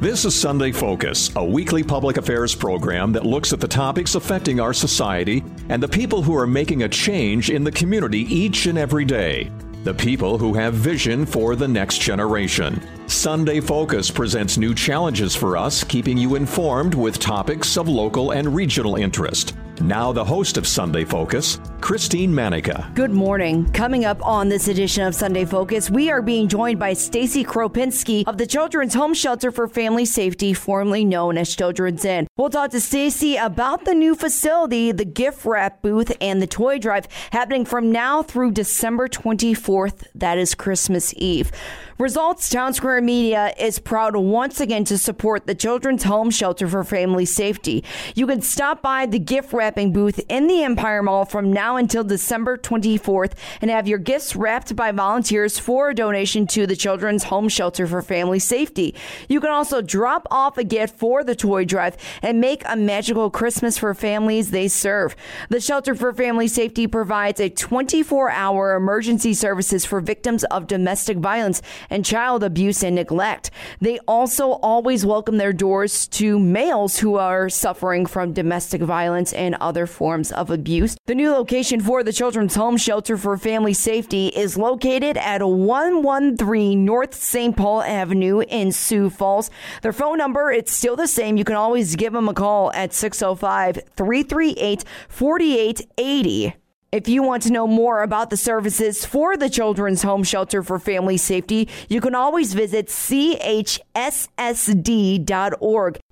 This is Sunday Focus, a weekly public affairs program that looks at the topics affecting our society and the people who are making a change in the community each and every day. The people who have vision for the next generation. Sunday Focus presents new challenges for us, keeping you informed with topics of local and regional interest. Now, the host of Sunday Focus, Christine Manica. Good morning. Coming up on this edition of Sunday Focus, we are being joined by Stacy Kropinski of the Children's Home Shelter for Family Safety, formerly known as Children's Inn. We'll talk to Stacy about the new facility, the gift wrap booth, and the toy drive happening from now through December 24th. That is Christmas Eve. Results Town Square Media is proud once again to support the Children's Home Shelter for Family Safety. You can stop by the gift wrapping booth in the Empire Mall from now until December 24th and have your gifts wrapped by volunteers for a donation to the Children's Home Shelter for Family Safety. You can also drop off a gift for the toy drive and make a magical Christmas for families they serve. The Shelter for Family Safety provides a 24 hour emergency services for victims of domestic violence and child abuse and neglect. They also always welcome their doors to males who are suffering from domestic violence and other forms of abuse. The new location for the Children's Home Shelter for Family Safety is located at 113 North St. Paul Avenue in Sioux Falls. Their phone number, it's still the same. You can always give them a call at 605 338 4880. If you want to know more about the services for the Children's Home Shelter for Family Safety, you can always visit chssd.org.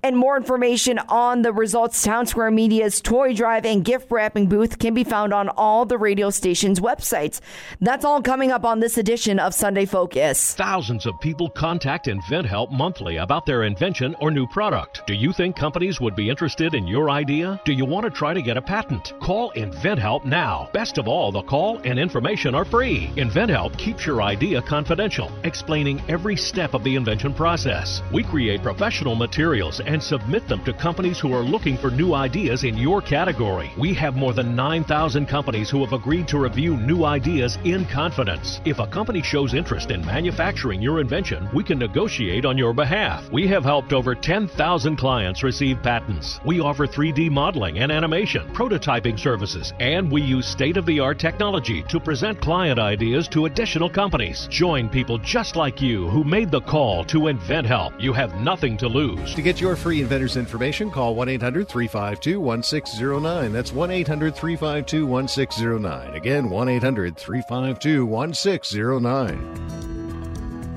And more information on the results Town Square Media's toy drive and gift wrapping booth can be found on all the radio stations' websites. That's all coming up on this edition of Sunday Focus. Thousands of people contact InventHelp monthly about their invention or new product. Do you think companies would be interested in your idea? Do you want to try to get a patent? Call InventHelp now. Best of all, the call and information are free. InventHelp keeps your idea confidential, explaining every step of the invention process. We create professional materials and submit them to companies who are looking for new ideas in your category. We have more than 9,000 companies who have agreed to review new ideas in confidence. If a company shows interest in manufacturing your invention, we can negotiate on your behalf. We have helped over 10,000 clients receive patents. We offer 3D modeling and animation, prototyping services, and we use state of the art technology to present client ideas to additional companies. Join people just like you who made the call to InventHelp. You have nothing to lose. To get your free inventor's information, call 1 800 352 1609. That's 1 800 352 1609. Again, 1 800 352 1609.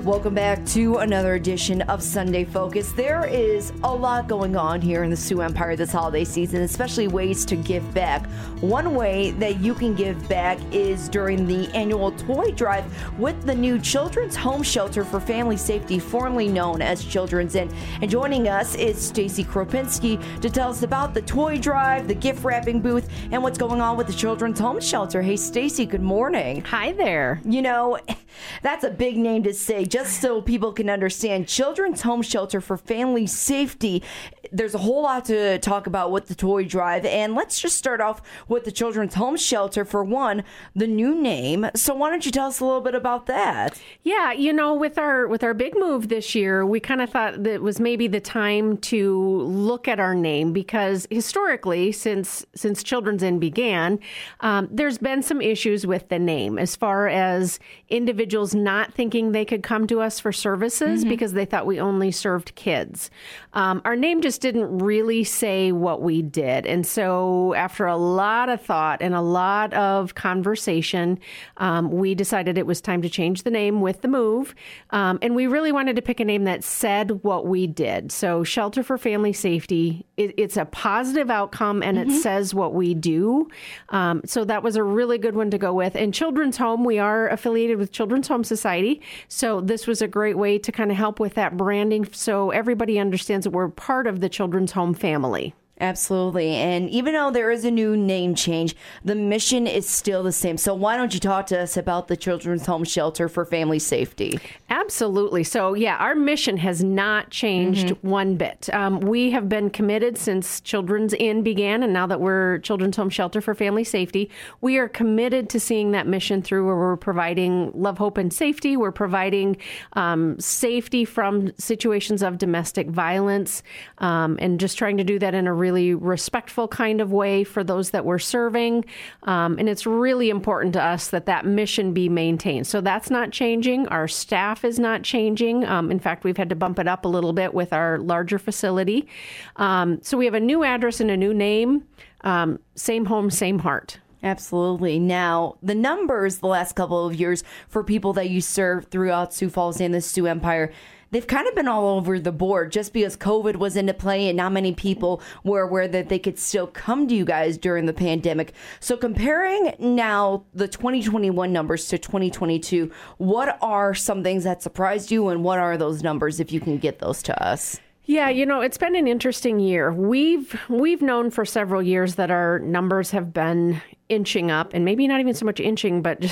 Welcome back to another edition of Sunday Focus. There is a lot going on here in the Sioux Empire this holiday season, especially ways to give back. One way that you can give back is during the annual toy drive with the new Children's Home Shelter for Family Safety, formerly known as Children's Inn. And joining us is Stacy Kropinski to tell us about the toy drive, the gift wrapping booth, and what's going on with the Children's Home Shelter. Hey, Stacy, good morning. Hi there. You know, that's a big name to say just so people can understand, Children's Home Shelter for Family Safety. There's a whole lot to talk about with the toy drive, and let's just start off with the Children's Home Shelter for one, the new name. So why don't you tell us a little bit about that? Yeah, you know, with our with our big move this year, we kind of thought that was maybe the time to look at our name because historically, since since Children's Inn began, um, there's been some issues with the name as far as individuals not thinking they could come to us for services mm-hmm. because they thought we only served kids. Um, our name just didn't really say what we did. And so, after a lot of thought and a lot of conversation, um, we decided it was time to change the name with the move. Um, and we really wanted to pick a name that said what we did. So, Shelter for Family Safety, it, it's a positive outcome and mm-hmm. it says what we do. Um, so, that was a really good one to go with. And Children's Home, we are affiliated with Children's Home Society. So, this was a great way to kind of help with that branding so everybody understands that we're part of the Children's Home family. Absolutely. And even though there is a new name change, the mission is still the same. So why don't you talk to us about the Children's Home Shelter for Family Safety? Absolutely. So, yeah, our mission has not changed mm-hmm. one bit. Um, we have been committed since Children's Inn began, and now that we're Children's Home Shelter for Family Safety, we are committed to seeing that mission through where we're providing love, hope, and safety. We're providing um, safety from situations of domestic violence um, and just trying to do that in a really really respectful kind of way for those that we're serving. Um, and it's really important to us that that mission be maintained. So that's not changing. Our staff is not changing. Um, in fact, we've had to bump it up a little bit with our larger facility. Um, so we have a new address and a new name. Um, same home, same heart. Absolutely. Now, the numbers the last couple of years for people that you serve throughout Sioux Falls and the Sioux Empire they've kind of been all over the board just because COVID was into play and not many people were aware that they could still come to you guys during the pandemic. So, comparing now the 2021 numbers to 2022, what are some things that surprised you and what are those numbers if you can get those to us? Yeah, you know, it's been an interesting year. We've we've known for several years that our numbers have been inching up and maybe not even so much inching but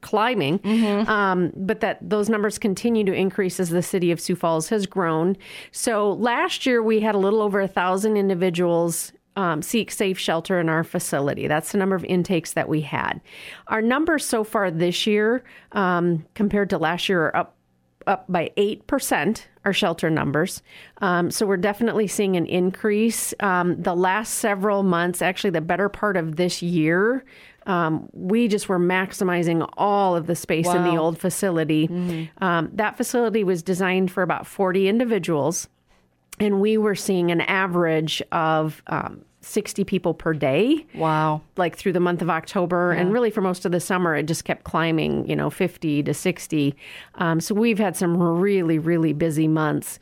climbing, mm-hmm. um, but that those numbers continue to increase as the city of Sioux Falls has grown. So last year we had a little over a thousand individuals um, seek safe shelter in our facility. That's the number of intakes that we had. Our numbers so far this year, um, compared to last year, are up up by eight percent. Our shelter numbers, um, so we're definitely seeing an increase. Um, the last several months, actually, the better part of this year, um, we just were maximizing all of the space wow. in the old facility. Mm-hmm. Um, that facility was designed for about 40 individuals, and we were seeing an average of um, 60 people per day. Wow. Like through the month of October. Yeah. And really for most of the summer, it just kept climbing, you know, 50 to 60. Um, so we've had some really, really busy months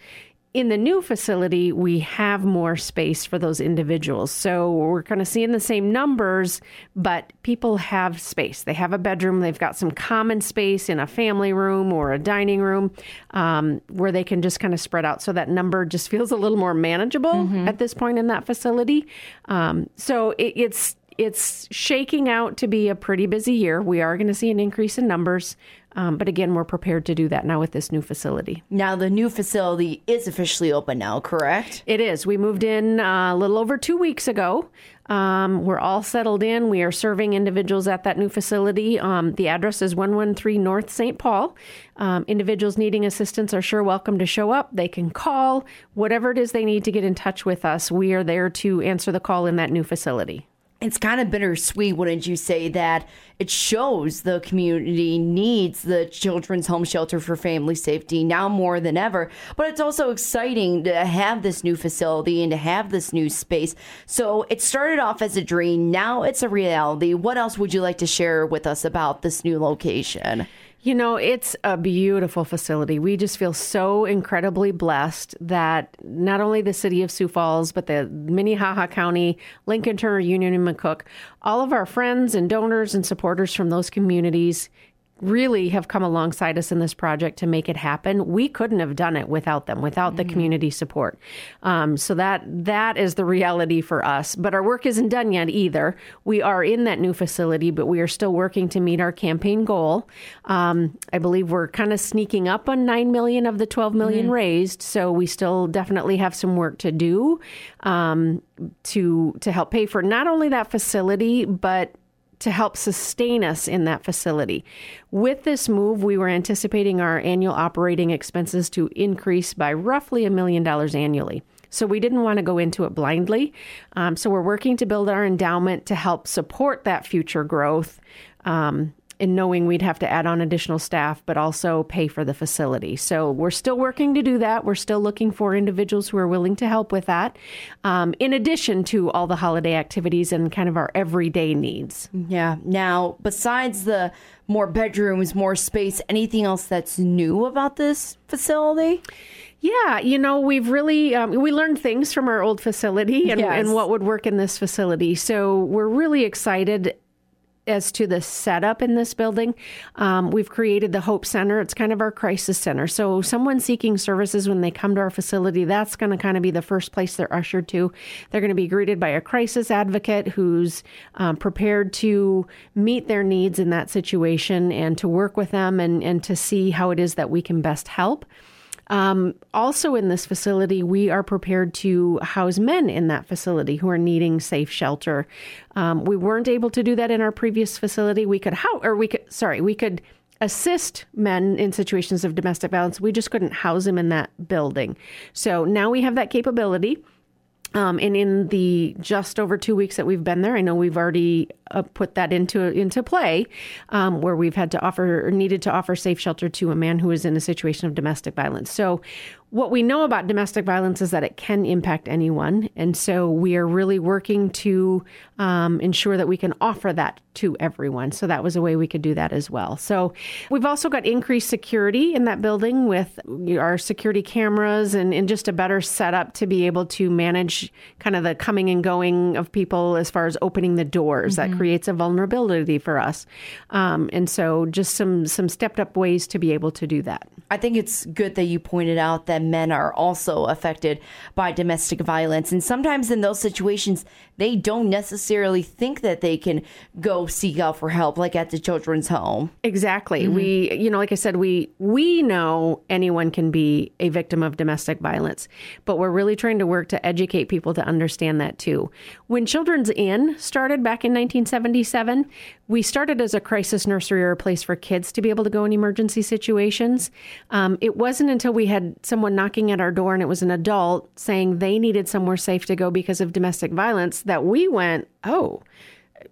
in the new facility, we have more space for those individuals. So we're kind of seeing the same numbers, but people have space. They have a bedroom, they've got some common space in a family room or a dining room um, where they can just kind of spread out. So that number just feels a little more manageable mm-hmm. at this point in that facility. Um, so it, it's it's shaking out to be a pretty busy year. We are going to see an increase in numbers. Um, but again, we're prepared to do that now with this new facility. Now, the new facility is officially open now, correct? It is. We moved in uh, a little over two weeks ago. Um, we're all settled in. We are serving individuals at that new facility. Um, the address is 113 North St. Paul. Um, individuals needing assistance are sure welcome to show up. They can call, whatever it is they need to get in touch with us. We are there to answer the call in that new facility it's kind of bittersweet, wouldn't you say, that it shows the community needs the children's home shelter for family safety now more than ever. But it's also exciting to have this new facility and to have this new space. So it started off as a dream, now it's a reality. What else would you like to share with us about this new location? You know, it's a beautiful facility. We just feel so incredibly blessed that not only the city of Sioux Falls, but the Minnehaha County, Lincoln Turner Union, and McCook, all of our friends and donors and supporters from those communities really have come alongside us in this project to make it happen. We couldn't have done it without them, without mm-hmm. the community support. Um, so that that is the reality for us. But our work isn't done yet either. We are in that new facility, but we are still working to meet our campaign goal. Um, I believe we're kind of sneaking up on nine million of the twelve million mm-hmm. raised, so we still definitely have some work to do um, to to help pay for not only that facility, but to help sustain us in that facility. With this move, we were anticipating our annual operating expenses to increase by roughly a million dollars annually. So we didn't want to go into it blindly. Um, so we're working to build our endowment to help support that future growth. Um, in knowing we'd have to add on additional staff, but also pay for the facility. So we're still working to do that. We're still looking for individuals who are willing to help with that, um, in addition to all the holiday activities and kind of our everyday needs. Yeah. Now, besides the more bedrooms, more space, anything else that's new about this facility? Yeah, you know, we've really um, we learned things from our old facility and, yes. and what would work in this facility. So we're really excited as to the setup in this building, um, we've created the Hope Center. It's kind of our crisis center. So, someone seeking services when they come to our facility, that's going to kind of be the first place they're ushered to. They're going to be greeted by a crisis advocate who's um, prepared to meet their needs in that situation and to work with them and, and to see how it is that we can best help. Um, also, in this facility, we are prepared to house men in that facility who are needing safe shelter. Um, we weren't able to do that in our previous facility. We could how or we could sorry we could assist men in situations of domestic violence. We just couldn't house them in that building. So now we have that capability. Um, and in the just over two weeks that we've been there, I know we've already uh, put that into into play, um, where we've had to offer or needed to offer safe shelter to a man who is in a situation of domestic violence. So what we know about domestic violence is that it can impact anyone. And so we are really working to um, ensure that we can offer that to everyone. So that was a way we could do that as well. So we've also got increased security in that building with our security cameras and, and just a better setup to be able to manage kind of the coming and going of people as far as opening the doors. Mm-hmm. That creates a vulnerability for us. Um, and so just some, some stepped up ways to be able to do that. I think it's good that you pointed out that men are also affected by domestic violence. And sometimes in those situations, they don't necessarily think that they can go seek out for help, like at the children's home. Exactly. Mm-hmm. We, you know, like I said, we we know anyone can be a victim of domestic violence, but we're really trying to work to educate people to understand that too. When Children's Inn started back in 1977, we started as a crisis nursery or a place for kids to be able to go in emergency situations. Um, it wasn't until we had someone knocking at our door and it was an adult saying they needed somewhere safe to go because of domestic violence that we went, oh,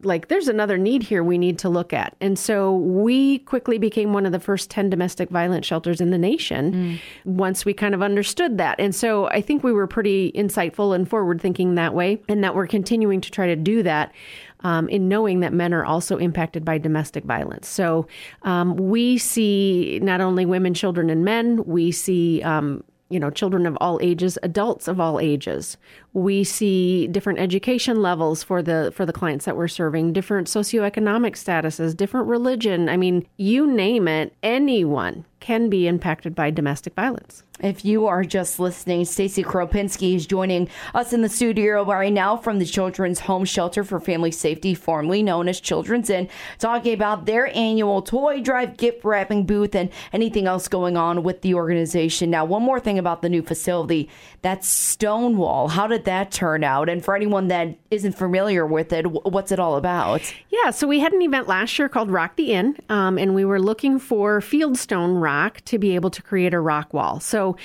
like there's another need here we need to look at. And so we quickly became one of the first 10 domestic violence shelters in the nation mm. once we kind of understood that. And so I think we were pretty insightful and forward thinking that way, and that we're continuing to try to do that um, in knowing that men are also impacted by domestic violence. So um, we see not only women, children, and men, we see um, you know children of all ages adults of all ages. We see different education levels for the for the clients that we're serving different socioeconomic statuses different religion. I mean you name it anyone can be impacted by domestic violence. If you are just listening, Stacy Kropinski is joining us in the studio right now from the Children's Home Shelter for Family Safety, formerly known as Children's Inn, talking about their annual toy drive gift wrapping booth and anything else going on with the organization. Now, one more thing about the new facility that's Stonewall. How did that turn out? And for anyone that isn't familiar with it, what's it all about? Yeah, so we had an event last year called Rock the Inn, um, and we were looking for fieldstone rock to be able to create a rock wall. So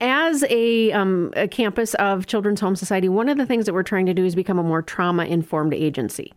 as a, um, a, campus of Children's Home Society, one of the things that we're trying to do is become a more trauma informed agency.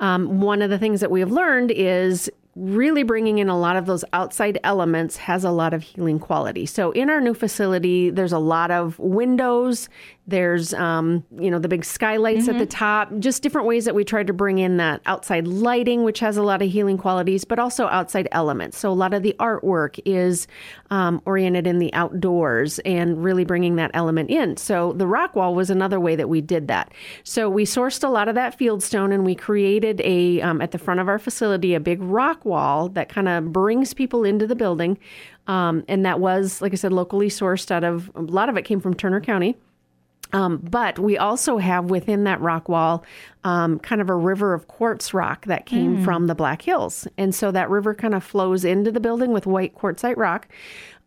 Um, one of the things that we have learned is really bringing in a lot of those outside elements has a lot of healing quality. So in our new facility, there's a lot of windows there's, um, you know, the big skylights mm-hmm. at the mm-hmm. top, just different ways that we tried to bring in that outside lighting, which has a lot of healing qualities, but also outside elements. So a lot of the artwork is um, oriented in the outdoors and really bringing that element in. So the rock wall was another way that we did that. So we sourced a lot of that field stone and we created a, um, at the front of our facility, a big rock wall that kind of brings people into the building. Um, and that was, like I said, locally sourced out of, a lot of it came from Turner County. Um, but we also have within that rock wall um, kind of a river of quartz rock that came mm. from the Black Hills. And so that river kind of flows into the building with white quartzite rock.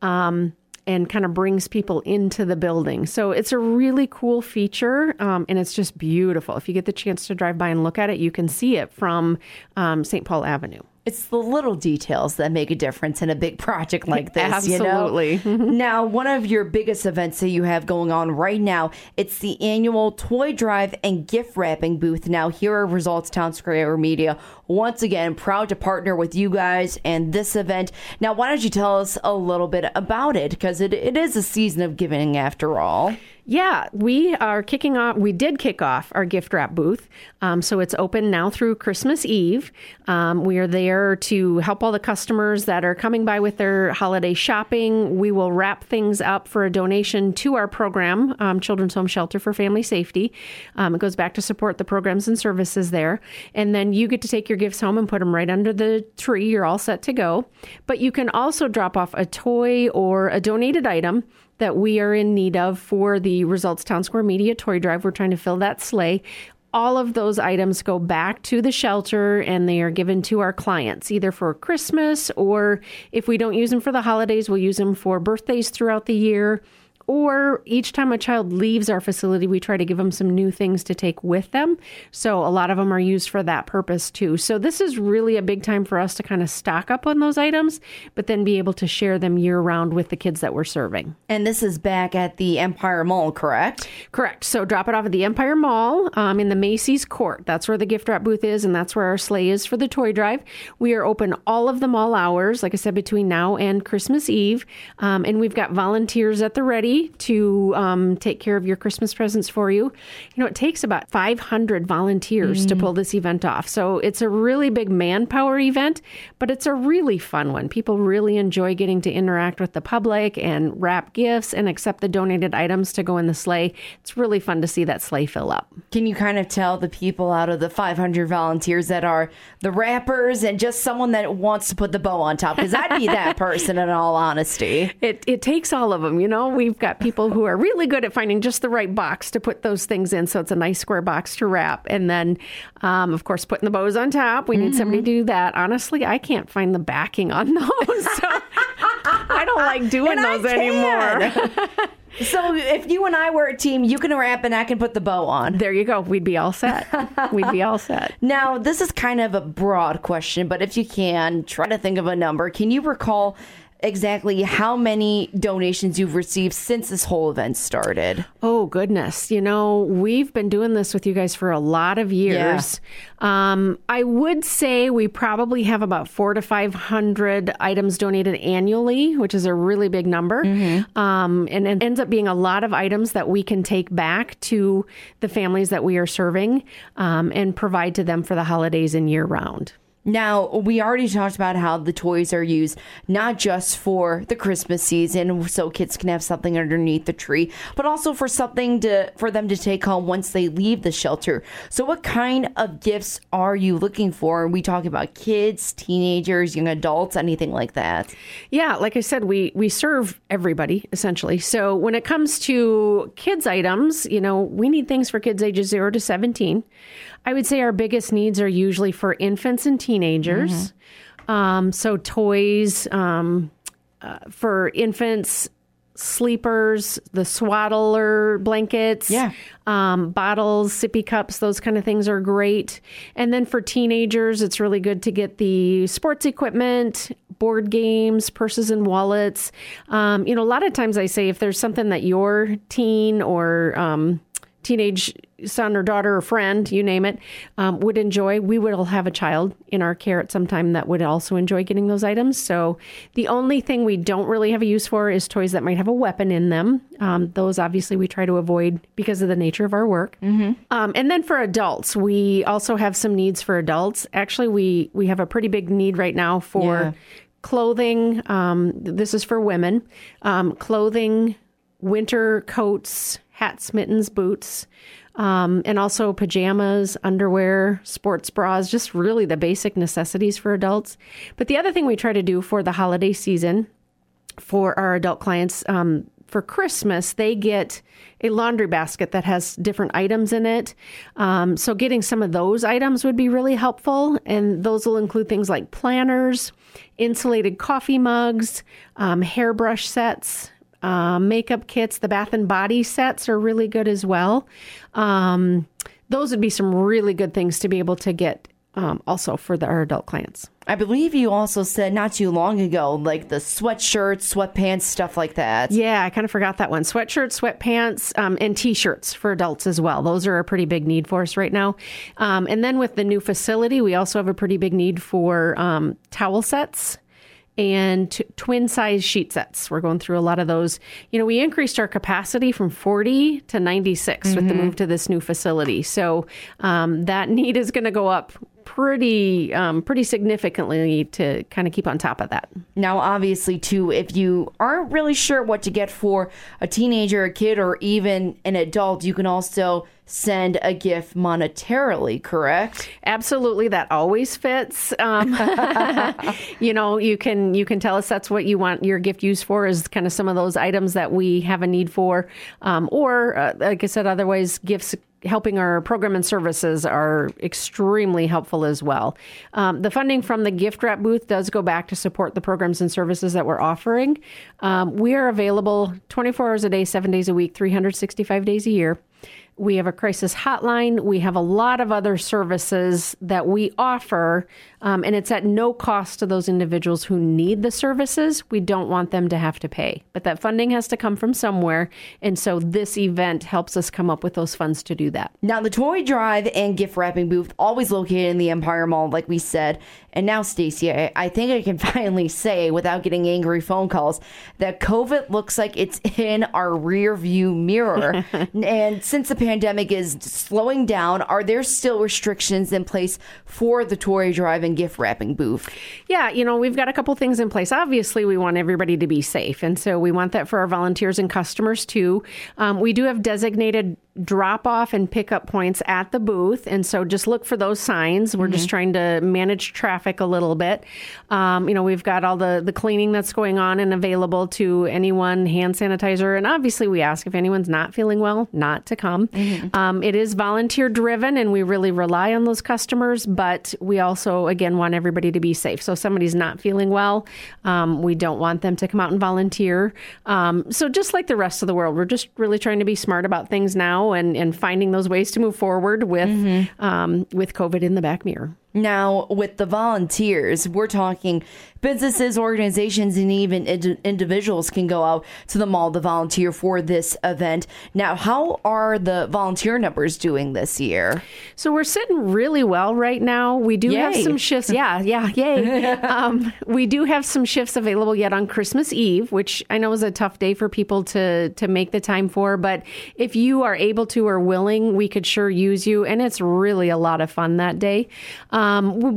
Um, and kind of brings people into the building. So it's a really cool feature um, and it's just beautiful. If you get the chance to drive by and look at it, you can see it from um, St. Paul Avenue. It's the little details that make a difference in a big project like this. Absolutely. You know? now, one of your biggest events that you have going on right now, it's the annual toy drive and gift wrapping booth. Now, here at Results Town Square Media, once again, proud to partner with you guys and this event. Now, why don't you tell us a little bit about it? Because it, it is a season of giving after all. Yeah, we are kicking off. We did kick off our gift wrap booth, um, so it's open now through Christmas Eve. Um, we are there to help all the customers that are coming by with their holiday shopping. We will wrap things up for a donation to our program, um, Children's Home Shelter for Family Safety. Um, it goes back to support the programs and services there, and then you get to take your gifts home and put them right under the tree. You're all set to go, but you can also drop off a toy or a donated item that we are in need of for the Results Town Square Media Toy Drive. We're trying to fill that sleigh. All of those items go back to the shelter and they are given to our clients, either for Christmas or if we don't use them for the holidays, we'll use them for birthdays throughout the year or each time a child leaves our facility, we try to give them some new things to take with them. So a lot of them are used for that purpose too. So this is really a big time for us to kind of stock up on those items, but then be able to share them year round with the kids that we're serving. And this is back at the Empire Mall, correct? Correct. So drop it off at the Empire Mall um, in the Macy's Court. That's where the gift wrap booth is, and that's where our sleigh is for the toy drive. We are open all of the mall hours, like I said, between now and Christmas Eve. Um, and we've got volunteers at the ready to um, take care of your Christmas presents for you. You know, it takes about 500 volunteers mm. to pull this event off. So it's a really big manpower event, but it's a really fun one. People really enjoy getting to interact with the public and wrap gifts and accept the donated items to go in the sleigh. It's really fun to see that sleigh fill up. Can you kind of tell the people out of the 500 volunteers that are the wrappers and just someone that wants to put the bow on top? Because I'd be that person in all honesty. It, it takes all of them. You know, we've got got people who are really good at finding just the right box to put those things in. So it's a nice square box to wrap. And then, um, of course, putting the bows on top. We need mm-hmm. somebody to do that. Honestly, I can't find the backing on those. So I don't like doing those anymore. So if you and I were a team, you can wrap and I can put the bow on. There you go. We'd be all set. We'd be all set. Now, this is kind of a broad question, but if you can, try to think of a number. Can you recall exactly how many donations you've received since this whole event started. Oh, goodness. You know, we've been doing this with you guys for a lot of years. Yeah. Um, I would say we probably have about four to 500 items donated annually, which is a really big number. Mm-hmm. Um, and it ends up being a lot of items that we can take back to the families that we are serving um, and provide to them for the holidays and year round. Now, we already talked about how the toys are used not just for the Christmas season so kids can have something underneath the tree, but also for something to for them to take home once they leave the shelter. So what kind of gifts are you looking for? we talk about kids, teenagers, young adults, anything like that? Yeah, like I said, we we serve everybody essentially. So when it comes to kids items, you know, we need things for kids ages 0 to 17. I would say our biggest needs are usually for infants and teenagers. Mm-hmm. Um, so toys um, uh, for infants, sleepers, the swaddler blankets, yeah. um, bottles, sippy cups, those kind of things are great. And then for teenagers, it's really good to get the sports equipment, board games, purses and wallets. Um, you know, a lot of times I say if there's something that your teen or um, teenage son or daughter or friend, you name it, um, would enjoy, we will have a child in our care at some time that would also enjoy getting those items. So the only thing we don't really have a use for is toys that might have a weapon in them. Um, those obviously we try to avoid because of the nature of our work. Mm-hmm. Um, and then for adults, we also have some needs for adults. Actually, we we have a pretty big need right now for. Yeah. Clothing. Um, this is for women. Um, clothing, winter coats, hats, mittens, boots, um, and also pajamas, underwear, sports bras, just really the basic necessities for adults. But the other thing we try to do for the holiday season for our adult clients, um, for Christmas, they get a laundry basket that has different items in it. Um, so, getting some of those items would be really helpful. And those will include things like planners, insulated coffee mugs, um, hairbrush sets, um, makeup kits, the bath and body sets are really good as well. Um, those would be some really good things to be able to get um, also for the, our adult clients. I believe you also said not too long ago, like the sweatshirts, sweatpants, stuff like that. Yeah, I kind of forgot that one. Sweatshirts, sweatpants, um, and t shirts for adults as well. Those are a pretty big need for us right now. Um, and then with the new facility, we also have a pretty big need for um, towel sets and t- twin size sheet sets. We're going through a lot of those. You know, we increased our capacity from 40 to 96 mm-hmm. with the mm-hmm. move to this new facility. So um, that need is going to go up pretty um, pretty significantly to kind of keep on top of that. Now, obviously, too, if you aren't really sure what to get for a teenager, a kid, or even an adult, you can also send a gift monetarily, correct? Absolutely, that always fits. Um, you know, you can you can tell us that's what you want your gift used for is kind of some of those items that we have a need for, um, or uh, like I said, otherwise gifts helping our program and services are extremely helpful as well. Um, the funding from the gift wrap booth does go back to support the programs and services that we're offering. Um, we are available 24 hours a day, seven days a week, 365 days a year. We have a crisis hotline. We have a lot of other services that we offer, um, and it's at no cost to those individuals who need the services. We don't want them to have to pay, but that funding has to come from somewhere. And so this event helps us come up with those funds to do that. Now, the toy drive and gift wrapping booth, always located in the Empire Mall, like we said. And now, Stacy, I, I think I can finally say, without getting angry phone calls, that COVID looks like it's in our rear view mirror. and since the pandemic is slowing down, are there still restrictions in place for the toy drive and gift wrapping booth? Yeah, you know, we've got a couple things in place. Obviously, we want everybody to be safe. And so we want that for our volunteers and customers too. Um, we do have designated drop off and pickup points at the booth. And so just look for those signs. We're mm-hmm. just trying to manage traffic a little bit. Um, you know, we've got all the, the cleaning that's going on and available to anyone, hand sanitizer. And obviously, we ask if anyone's not feeling well, not to come. Mm-hmm. Um, it is volunteer driven and we really rely on those customers, but we also, again, want everybody to be safe. So if somebody's not feeling well, um, we don't want them to come out and volunteer. Um, so just like the rest of the world, we're just really trying to be smart about things now and, and finding those ways to move forward with mm-hmm. um, with COVID in the back mirror. Now, with the volunteers, we're talking businesses, organizations, and even ind- individuals can go out to the mall to volunteer for this event. Now, how are the volunteer numbers doing this year? So we're sitting really well right now. We do yay. have some shifts. Yeah, yeah, yay. um, we do have some shifts available yet on Christmas Eve, which I know is a tough day for people to to make the time for. But if you are able to or willing, we could sure use you, and it's really a lot of fun that day. Um,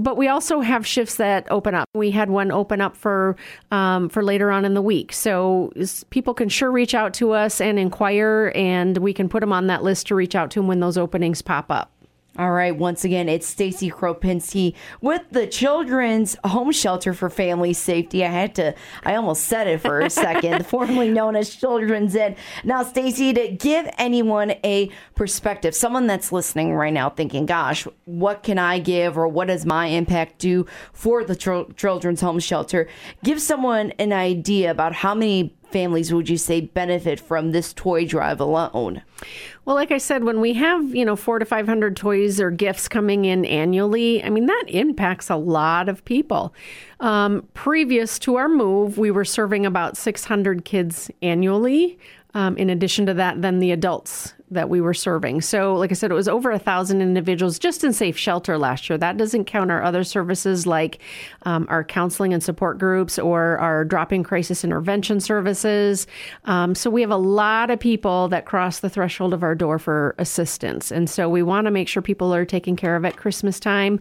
but we also have shifts that open up. We had one open up for um, for later on in the week, so people can sure reach out to us and inquire, and we can put them on that list to reach out to them when those openings pop up. All right, once again, it's Stacy Kropinski with the Children's Home Shelter for Family Safety. I had to, I almost said it for a second, formerly known as Children's Ed. Now, Stacy, to give anyone a perspective, someone that's listening right now thinking, gosh, what can I give or what does my impact do for the Children's Home Shelter? Give someone an idea about how many families would you say benefit from this toy drive alone? Well, like I said, when we have, you know, four to 500 toys or gifts coming in annually, I mean, that impacts a lot of people. Um, previous to our move, we were serving about 600 kids annually. Um, in addition to that, then the adults that we were serving. So, like I said, it was over a thousand individuals just in safe shelter last year. That doesn't count our other services like um, our counseling and support groups or our drop in crisis intervention services. Um, so, we have a lot of people that cross the threshold of our door for assistance. And so, we want to make sure people are taken care of at Christmas time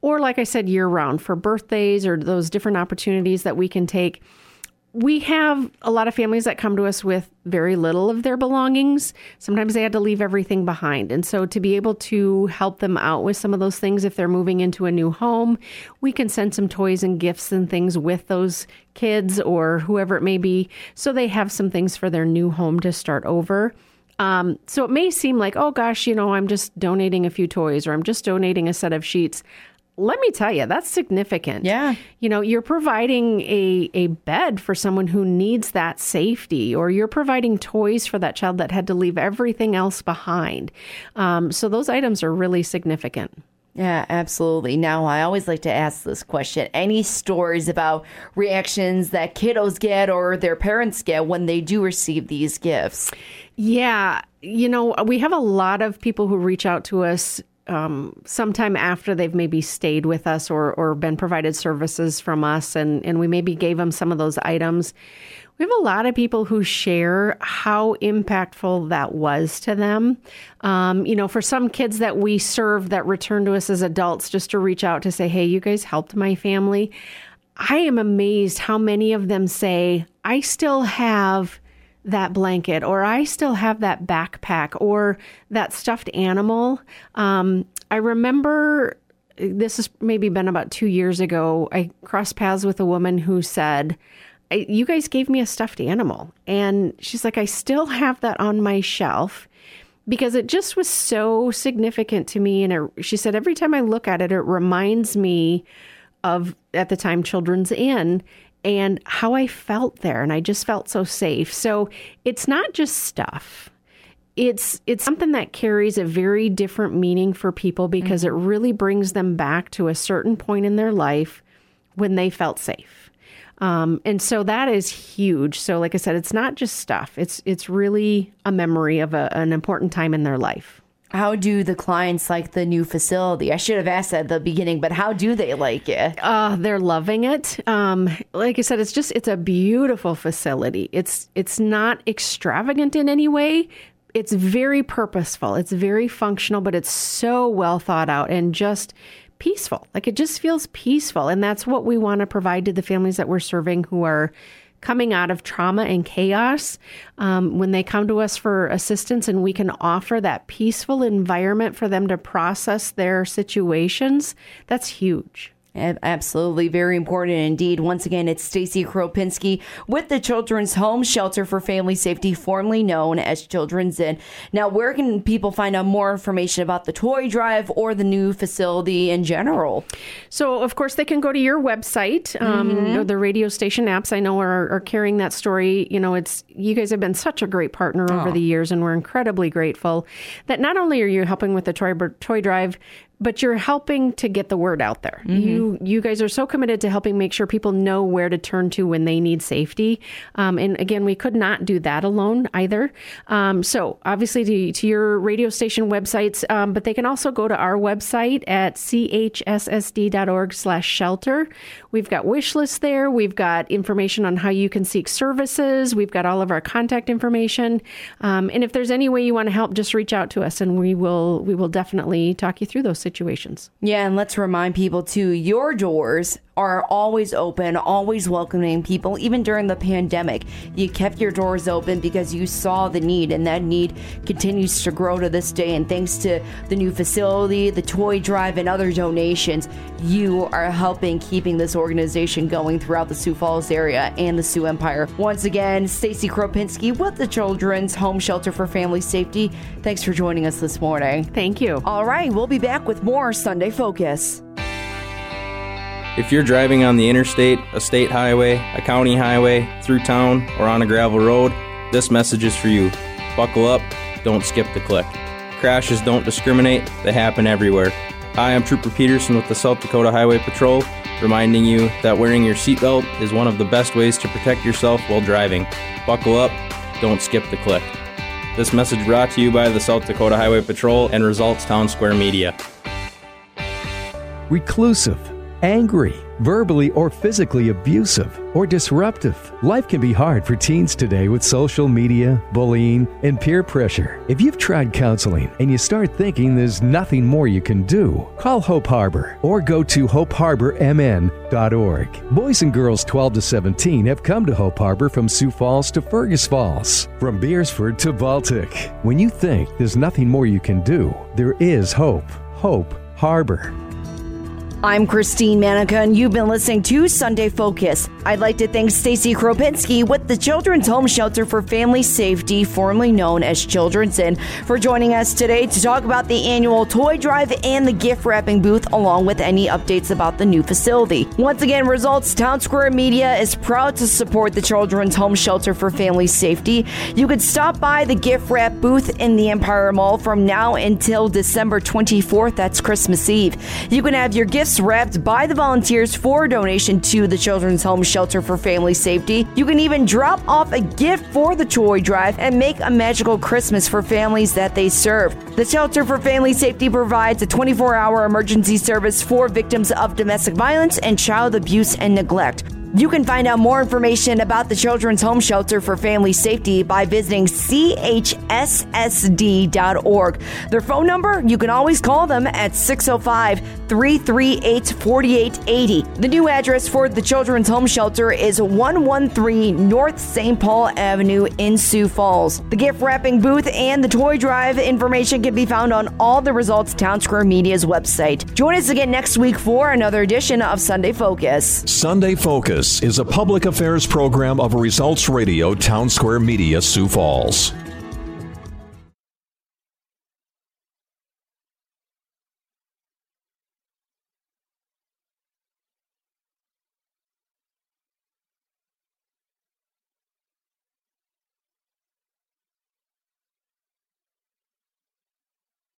or, like I said, year round for birthdays or those different opportunities that we can take we have a lot of families that come to us with very little of their belongings. Sometimes they had to leave everything behind. And so to be able to help them out with some of those things if they're moving into a new home, we can send some toys and gifts and things with those kids or whoever it may be so they have some things for their new home to start over. Um, so it may seem like, oh gosh, you know, I'm just donating a few toys or I'm just donating a set of sheets let me tell you, that's significant. Yeah. You know, you're providing a, a bed for someone who needs that safety, or you're providing toys for that child that had to leave everything else behind. Um, so those items are really significant. Yeah, absolutely. Now, I always like to ask this question any stories about reactions that kiddos get or their parents get when they do receive these gifts? Yeah. You know, we have a lot of people who reach out to us um, sometime after they've maybe stayed with us or, or been provided services from us, and, and we maybe gave them some of those items. We have a lot of people who share how impactful that was to them. Um, you know, for some kids that we serve that return to us as adults, just to reach out to say, hey, you guys helped my family. I am amazed how many of them say, I still have that blanket, or I still have that backpack, or that stuffed animal. Um, I remember this has maybe been about two years ago. I crossed paths with a woman who said, You guys gave me a stuffed animal. And she's like, I still have that on my shelf because it just was so significant to me. And it, she said, Every time I look at it, it reminds me of at the time Children's Inn and how I felt there. And I just felt so safe. So it's not just stuff. It's it's something that carries a very different meaning for people because mm-hmm. it really brings them back to a certain point in their life when they felt safe. Um, and so that is huge. So, like I said, it's not just stuff. It's it's really a memory of a, an important time in their life. How do the clients like the new facility? I should have asked that at the beginning, but how do they like it? Uh, they're loving it. Um, like I said, it's just it's a beautiful facility. It's it's not extravagant in any way. It's very purposeful. It's very functional, but it's so well thought out and just peaceful. Like it just feels peaceful, and that's what we want to provide to the families that we're serving who are coming out of trauma and chaos, um, when they come to us for assistance and we can offer that peaceful environment for them to process their situations, that's huge. Absolutely, very important indeed. Once again, it's Stacy Kropinski with the Children's Home Shelter for Family Safety, formerly known as Children's Inn. Now, where can people find out more information about the toy drive or the new facility in general? So, of course, they can go to your website. Um, mm-hmm. The radio station apps I know are, are, carrying that story. You know, it's you guys have been such a great partner over oh. the years, and we're incredibly grateful that not only are you helping with the toy toy drive, but you're helping to get the word out there. Mm-hmm. You you guys are so committed to helping make sure people know where to turn to when they need safety. Um, and again, we could not do that alone either. Um, so obviously to, to, your radio station websites, um, but they can also go to our website at chssd.org/shelter. We've got wish lists there. We've got information on how you can seek services. We've got all of our contact information. Um, and if there's any way you want to help, just reach out to us, and we will we will definitely talk you through those situations. Yeah, and let's remind people too your doors are always open, always welcoming people, even during the pandemic. You kept your doors open because you saw the need, and that need continues to grow to this day. And thanks to the new facility, the toy drive, and other donations, you are helping keeping this organization going throughout the Sioux Falls area and the Sioux Empire. Once again, Stacy Kropinski with the Children's Home Shelter for Family Safety. Thanks for joining us this morning. Thank you. All right, we'll be back with more Sunday Focus. If you're driving on the interstate, a state highway, a county highway, through town, or on a gravel road, this message is for you. Buckle up, don't skip the click. Crashes don't discriminate, they happen everywhere. Hi, I'm Trooper Peterson with the South Dakota Highway Patrol, reminding you that wearing your seatbelt is one of the best ways to protect yourself while driving. Buckle up, don't skip the click. This message brought to you by the South Dakota Highway Patrol and Results Town Square Media. Reclusive angry, verbally or physically abusive, or disruptive. Life can be hard for teens today with social media, bullying, and peer pressure. If you've tried counseling and you start thinking there's nothing more you can do, call Hope Harbor or go to hopeharbormn.org. Boys and girls 12 to 17 have come to Hope Harbor from Sioux Falls to Fergus Falls, from Beresford to Baltic. When you think there's nothing more you can do, there is hope. Hope Harbor. I'm Christine Manica, and you've been listening to Sunday Focus. I'd like to thank Stacy Kropinski with the Children's Home Shelter for Family Safety, formerly known as Children's Inn, for joining us today to talk about the annual toy drive and the gift wrapping booth, along with any updates about the new facility. Once again, Results Town Square Media is proud to support the Children's Home Shelter for Family Safety. You could stop by the gift wrap booth in the Empire Mall from now until December 24th. That's Christmas Eve. You can have your gift gifts wrapped by the volunteers for donation to the Children's Home Shelter for Family Safety. You can even drop off a gift for the toy drive and make a magical Christmas for families that they serve. The Shelter for Family Safety provides a 24 hour emergency service for victims of domestic violence and child abuse and neglect. You can find out more information about the Children's Home Shelter for Family Safety by visiting chssd.org. Their phone number, you can always call them at 605 338 4880. The new address for the Children's Home Shelter is 113 North St. Paul Avenue in Sioux Falls. The gift wrapping booth and the toy drive information can be found on all the Results Town Square Media's website. Join us again next week for another edition of Sunday Focus. Sunday Focus is a public affairs program of Results Radio Town Square Media, Sioux Falls.